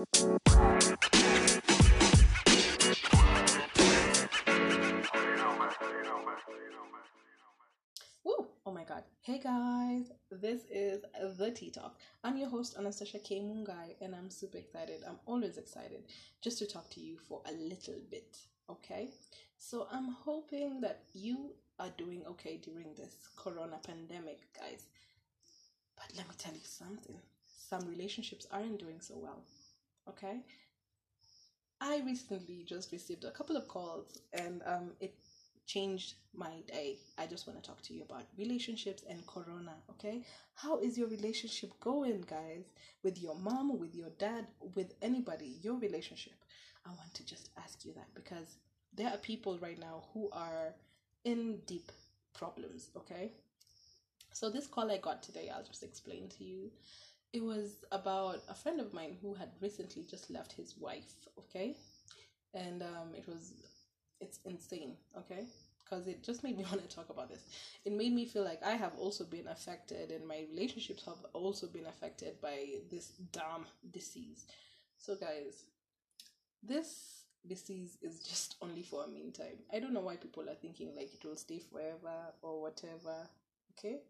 Woo! Oh my god. Hey guys, this is The Tea Talk. I'm your host, Anastasia K. Mungai, and I'm super excited. I'm always excited just to talk to you for a little bit, okay? So I'm hoping that you are doing okay during this corona pandemic, guys. But let me tell you something some relationships aren't doing so well, okay? I recently just received a couple of calls and um, it changed my day. I just want to talk to you about relationships and corona, okay? How is your relationship going, guys? With your mom, with your dad, with anybody, your relationship? I want to just ask you that because there are people right now who are in deep problems, okay? So, this call I got today, I'll just explain to you. It was about a friend of mine who had recently just left his wife, okay? And um, it was it's insane, okay? Because it just made me want to talk about this. It made me feel like I have also been affected, and my relationships have also been affected by this damn disease. So, guys, this disease is just only for a meantime. I don't know why people are thinking like it will stay forever or whatever, okay?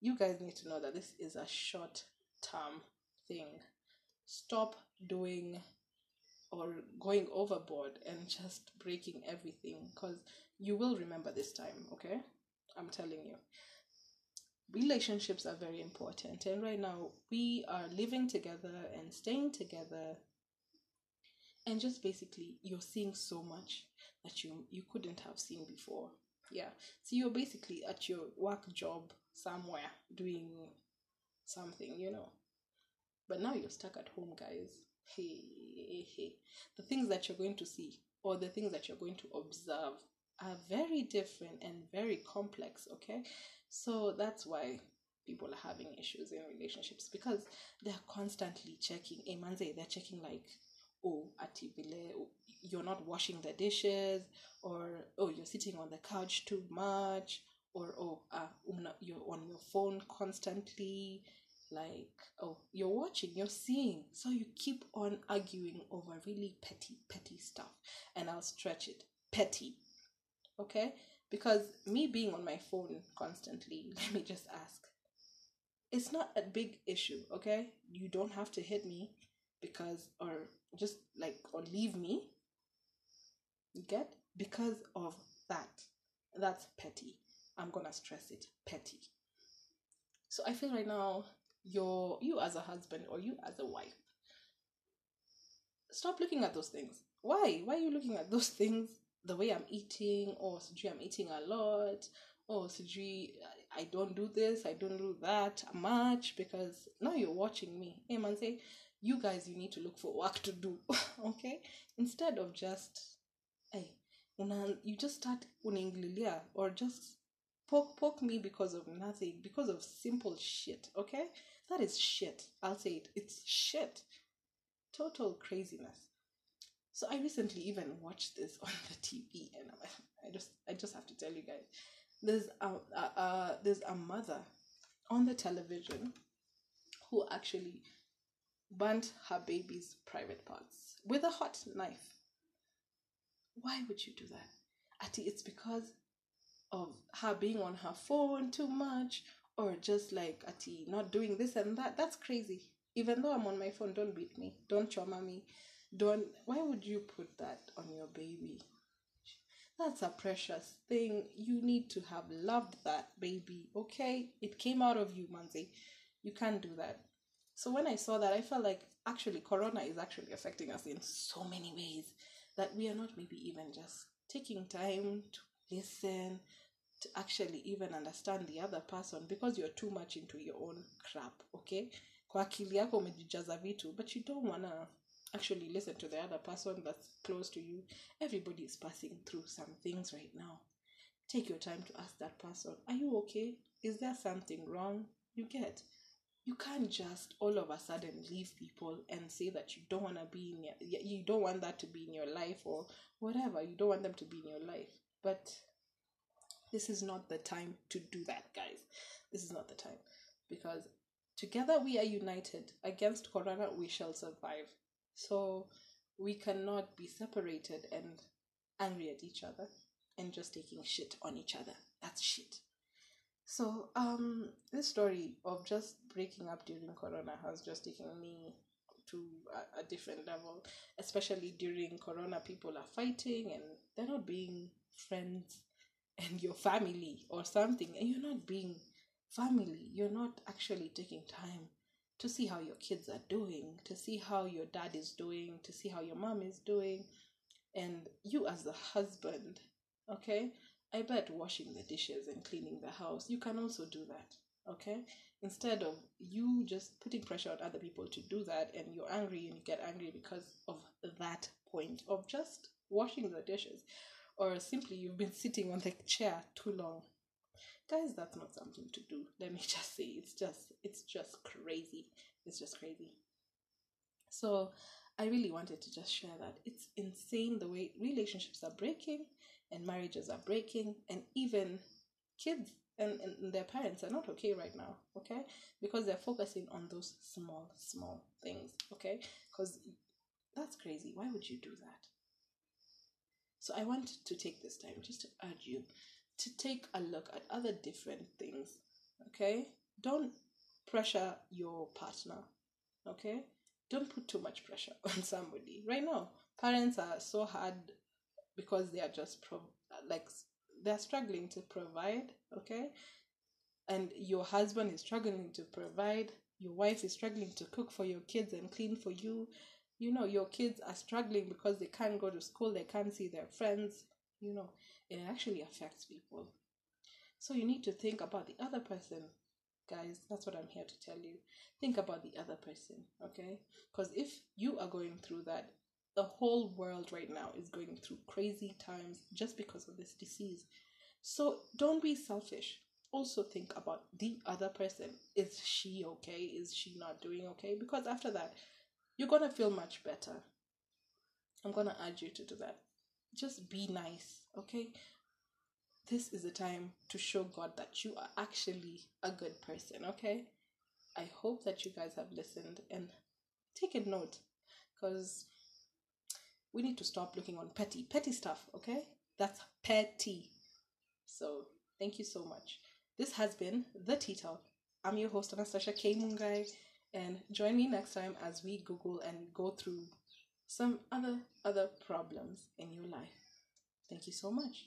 You guys need to know that this is a short term thing. Stop doing or going overboard and just breaking everything because you will remember this time, okay? I'm telling you. Relationships are very important, and right now we are living together and staying together, and just basically you're seeing so much that you you couldn't have seen before. Yeah, so you're basically at your work job somewhere doing something, you know, but now you're stuck at home, guys hey, hey, hey, the things that you're going to see or the things that you're going to observe are very different and very complex, okay? So that's why people are having issues in relationships because they're constantly checking. Hey, manze, they're checking like, oh, ativile, oh, you're not washing the dishes, or oh, you're sitting on the couch too much, or oh, uh, you're on your phone constantly like oh you're watching you're seeing. So you keep on arguing over really petty petty stuff. And i'll stretch it. Petty. Okay? Because me being on my phone constantly let me just ask. It's not a big issue okay? You don't have to hit me because or just like or leave me. You get? Because of that. That's petty. I'm gonna stress it. Petty. So i feel right now your you as a husband or you as a wife. Stop looking at those things. Why? Why are you looking at those things the way i'm eating? Or sijui i'm eating a lot. Or sijui i don't do this i don't do that much because now you're watching me. Hey man say you guys you need to look for work to do okay? Instead of just hey you just start unaingililia or just poke poke me because of nothing because of simple shit okay that is shit. I'll say it. It's shit. Total craziness. So I recently even watched this on the TV, and I just I just have to tell you guys, there's a, there's a mother on the television who actually burnt her baby's private parts with a hot knife. Why would you do that? Ati, it's because of her being on her phone too much or just like ati not doing this and that. That's crazy. Even though i'm on my phone don't beat me. Don't trauma me. Don't why would you put that on your baby? That's a precious thing. You need to have loved that baby okay? It came out of you manzi. You can't do that. So when i saw that i felt like actually corona is actually affecting us in so many ways that we are not maybe even just taking time to listen to actually even understand the other person because you're too much into your own crap okay? Kwa akili yako umejijaza vitu but you don't wanna actually listen to the other person that's close to you. Everybody is passing through some things right now. Take your time to ask that person are you okay? Is there something wrong? You get. You can't just all of a sudden leave people and say that you don't want to be in your, you don't want that to be in your life or whatever. You don't want them to be in your life. But this is not the time to do that, guys. This is not the time because together we are united against corona we shall survive So we cannot be separated and angry at each other and just taking shit on each other. That's shit. So, um, this story of just breaking up during Corona has just taken me to a, a different level. Especially during Corona, people are fighting and they're not being friends and your family or something, and you're not being family. You're not actually taking time to see how your kids are doing, to see how your dad is doing, to see how your mom is doing, and you as the husband, okay? I bet washing the dishes and cleaning the house, you can also do that, okay? Instead of you just putting pressure on other people to do that and you're angry and you get angry because of that point of just washing the dishes or simply you've been sitting on the chair too long. Guys that's not something to do. Let me just say it's just it's just crazy. It's just crazy. So i really wanted to just share that. It's insane the way relationships are breaking and marriages are breaking and even kids and, and their parents are not okay right now okay? Because they're focusing on those small small things okay? Because that's crazy. Why would you do that so i want to take this time just to urge you to take a look at other different things. Okay? Don't pressure your partner. Okay? Don't put too much pressure on somebody. Right now, parents are so hard because they are just pro- like they're struggling to provide, okay? And your husband is struggling to provide, your wife is struggling to cook for your kids and clean for you. You know, your kids are struggling because they can't go to school, they can't see their friends, you know it actually affects people. So you need to think about the other person, guys. That's what I'm here to tell you. Think about the other person, okay? Because if you are going through that, the whole world right now is going through crazy times just because of this disease. So don't be selfish. Also think about the other person. Is she okay? Is she not doing okay? Because after that, you're gonna feel much better. I'm gonna urge you to do that just be nice, okay? This is the time to show God that you are actually a good person, okay? I hope that you guys have listened and taken note because we need to stop looking on petty, petty stuff, okay? That's petty. So, thank you so much. This has been The Tea Talk. I'm your host, Anastasia K. Mungai, and join me next time as we Google and go through some other other problems in your life. Thank you so much.